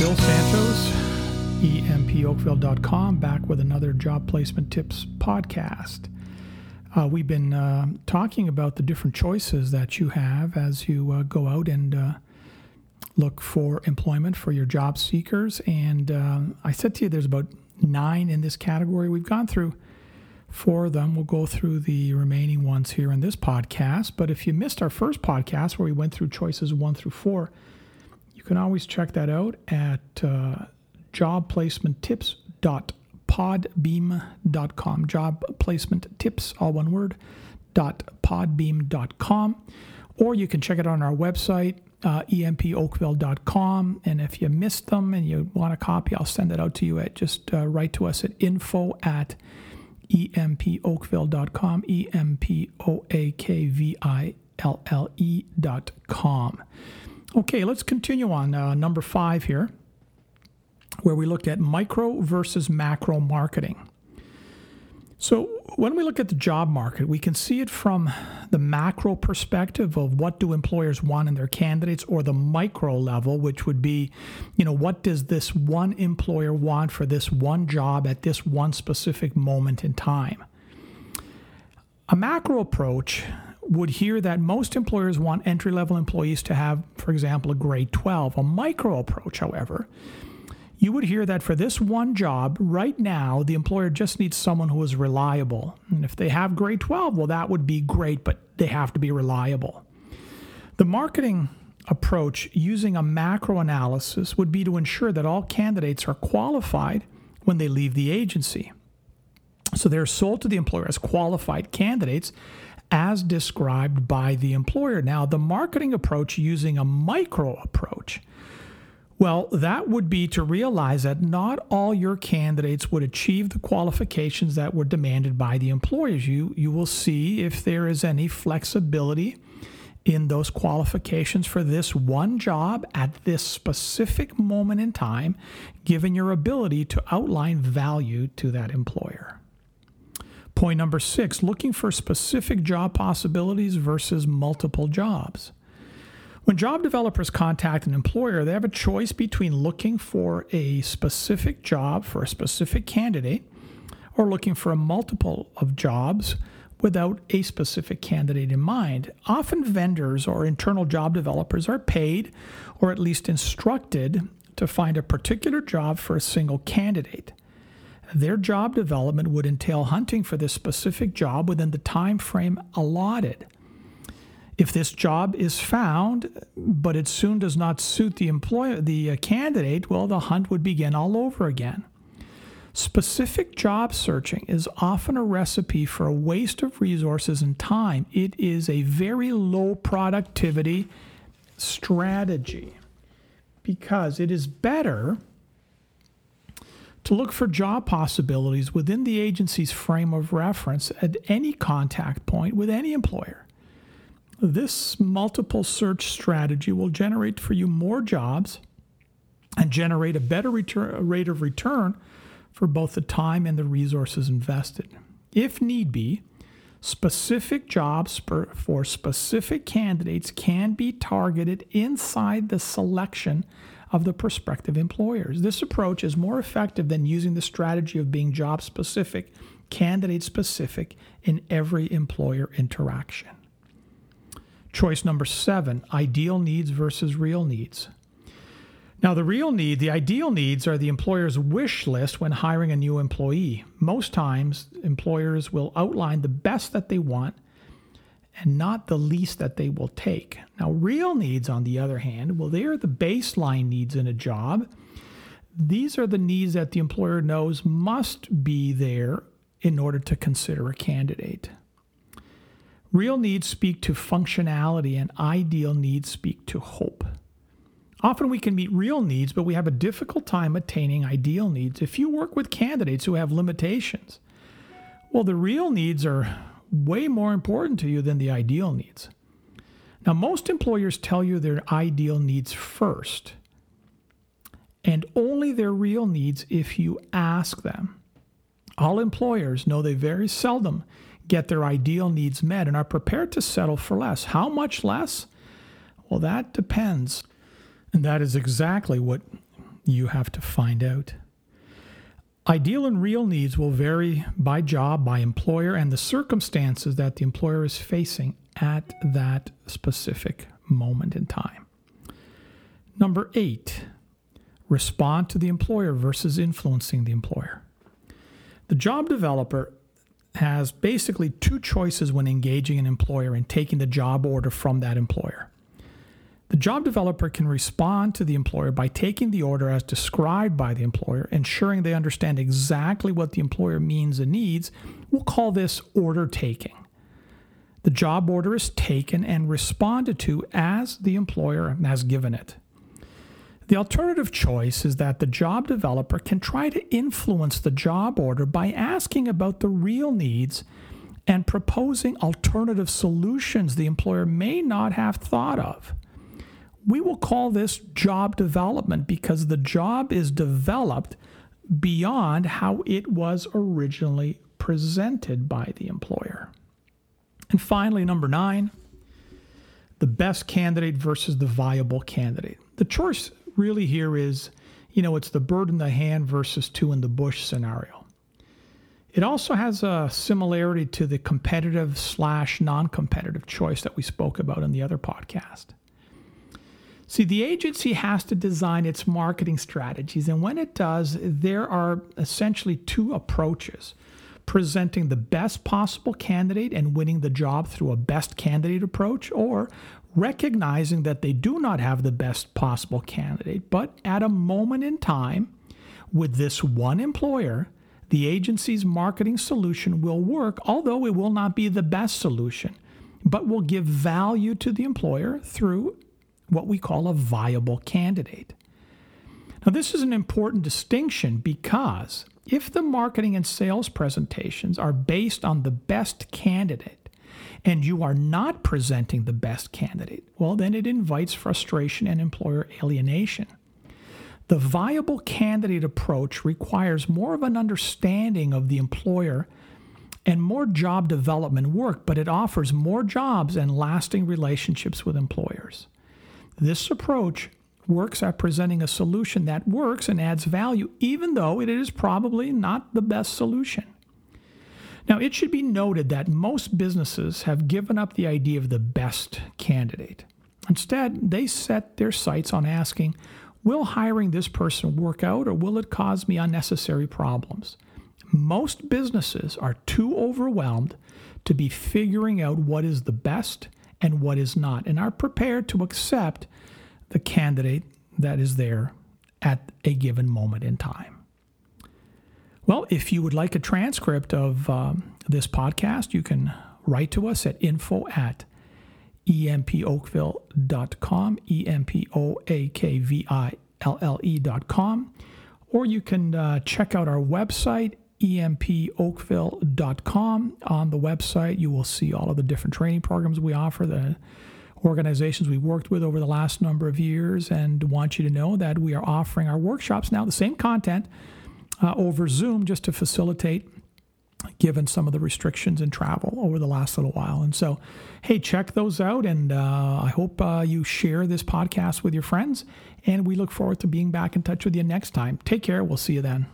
Phil Santos, empoakville.com, back with another Job Placement Tips podcast. Uh, we've been uh, talking about the different choices that you have as you uh, go out and uh, look for employment for your job seekers. And uh, I said to you there's about nine in this category. We've gone through four of them. We'll go through the remaining ones here in this podcast. But if you missed our first podcast where we went through choices one through four, you can always check that out at uh, jobplacementtips.podbean.com. Job placement tips, all one word, .podbean.com. Or you can check it on our website, uh, empoakville.com. And if you missed them and you want a copy, I'll send it out to you at just uh, write to us at info at empoakville.com, E M P O A K V I L L E.com. Okay, let's continue on uh, number five here, where we look at micro versus macro marketing. So, when we look at the job market, we can see it from the macro perspective of what do employers want in their candidates, or the micro level, which would be, you know, what does this one employer want for this one job at this one specific moment in time? A macro approach would hear that most employers want entry level employees to have, for example, a grade 12. A micro approach, however, you would hear that for this one job, right now, the employer just needs someone who is reliable. And if they have grade 12, well, that would be great, but they have to be reliable. The marketing approach using a macro analysis would be to ensure that all candidates are qualified when they leave the agency. So they're sold to the employer as qualified candidates as described by the employer. Now, the marketing approach using a micro approach, well, that would be to realize that not all your candidates would achieve the qualifications that were demanded by the employers. You, you will see if there is any flexibility in those qualifications for this one job at this specific moment in time, given your ability to outline value to that employer. Point number six looking for specific job possibilities versus multiple jobs. When job developers contact an employer, they have a choice between looking for a specific job for a specific candidate or looking for a multiple of jobs without a specific candidate in mind. Often, vendors or internal job developers are paid or at least instructed to find a particular job for a single candidate. Their job development would entail hunting for this specific job within the time frame allotted. If this job is found, but it soon does not suit the employer, the uh, candidate, well, the hunt would begin all over again. Specific job searching is often a recipe for a waste of resources and time. It is a very low productivity strategy because it is better to look for job possibilities within the agency's frame of reference at any contact point with any employer. This multiple search strategy will generate for you more jobs and generate a better return, rate of return for both the time and the resources invested. If need be, specific jobs for specific candidates can be targeted inside the selection of the prospective employers. This approach is more effective than using the strategy of being job specific, candidate specific in every employer interaction. Choice number seven ideal needs versus real needs. Now, the real need, the ideal needs are the employer's wish list when hiring a new employee. Most times, employers will outline the best that they want and not the least that they will take. Now, real needs, on the other hand, well, they are the baseline needs in a job. These are the needs that the employer knows must be there in order to consider a candidate. Real needs speak to functionality, and ideal needs speak to hope. Often we can meet real needs, but we have a difficult time attaining ideal needs. If you work with candidates who have limitations, well, the real needs are way more important to you than the ideal needs. Now, most employers tell you their ideal needs first, and only their real needs if you ask them. All employers know they very seldom get their ideal needs met and are prepared to settle for less. How much less? Well, that depends. And that is exactly what You have to find out. Ideal and real needs will vary by job, by employer, and the circumstances that the employer is facing at that specific moment in time. Number eight, respond to the employer versus influencing the employer. The job developer has basically two choices when engaging an employer and taking the job order from that employer. The job developer can respond to the employer by taking the order as described by the employer, ensuring they understand exactly what the employer means and needs. We'll call this order taking. The job order is taken and responded to as the employer has given it. The alternative choice is that the job developer can try to influence the job order by asking about the real needs and proposing alternative solutions the employer may not have thought of. We will call this job development because the job is developed beyond how it was originally presented by the employer. And finally, number nine, the best candidate versus the viable candidate. The choice really here is, you know, it's the bird in the hand versus two in the bush scenario. It also has a similarity to the competitive slash non competitive choice that we spoke about in the other podcast. See, the agency has to design its marketing strategies, and when it does, there are essentially two approaches presenting the best possible candidate and winning the job through a best candidate approach, or recognizing that they do not have the best possible candidate, but at a moment in time, with this one employer, the agency's marketing solution will work, although it will not be the best solution, but will give value to the employer through what we call a viable candidate. Now, this is an important distinction because if the marketing and sales presentations are based on the best candidate and you are not presenting the best candidate, well, then it invites frustration and employer alienation. The viable candidate approach requires more of an understanding of the employer and more job development work, but it offers more jobs and lasting relationships with employers. This approach works at presenting a solution that works and adds value, even though it is probably not the best solution. Now, it should be noted that most businesses have given up the idea of the best candidate. Instead, they set their sights on asking, Will hiring this person work out or will it cause me unnecessary problems? Most businesses are too overwhelmed to be figuring out what is the best and what is not, and are prepared to accept the candidate that is there at a given moment in time. Well, if you would like a transcript of um, this podcast, you can write to us at info at empoakville.com, E M P O A K V I L L E.com, or you can uh, check out our website, empoakville.com. On the website, you will see all of the different training programs we offer, the organizations we worked with over the last number of years, and want you to know that we are offering our workshops now, the same content uh, over Zoom, just to facilitate given some of the restrictions in travel over the last little while. And so, hey, check those out. And uh, I hope uh, you share this podcast with your friends. And we look forward to being back in touch with you next time. Take care. We'll see you then.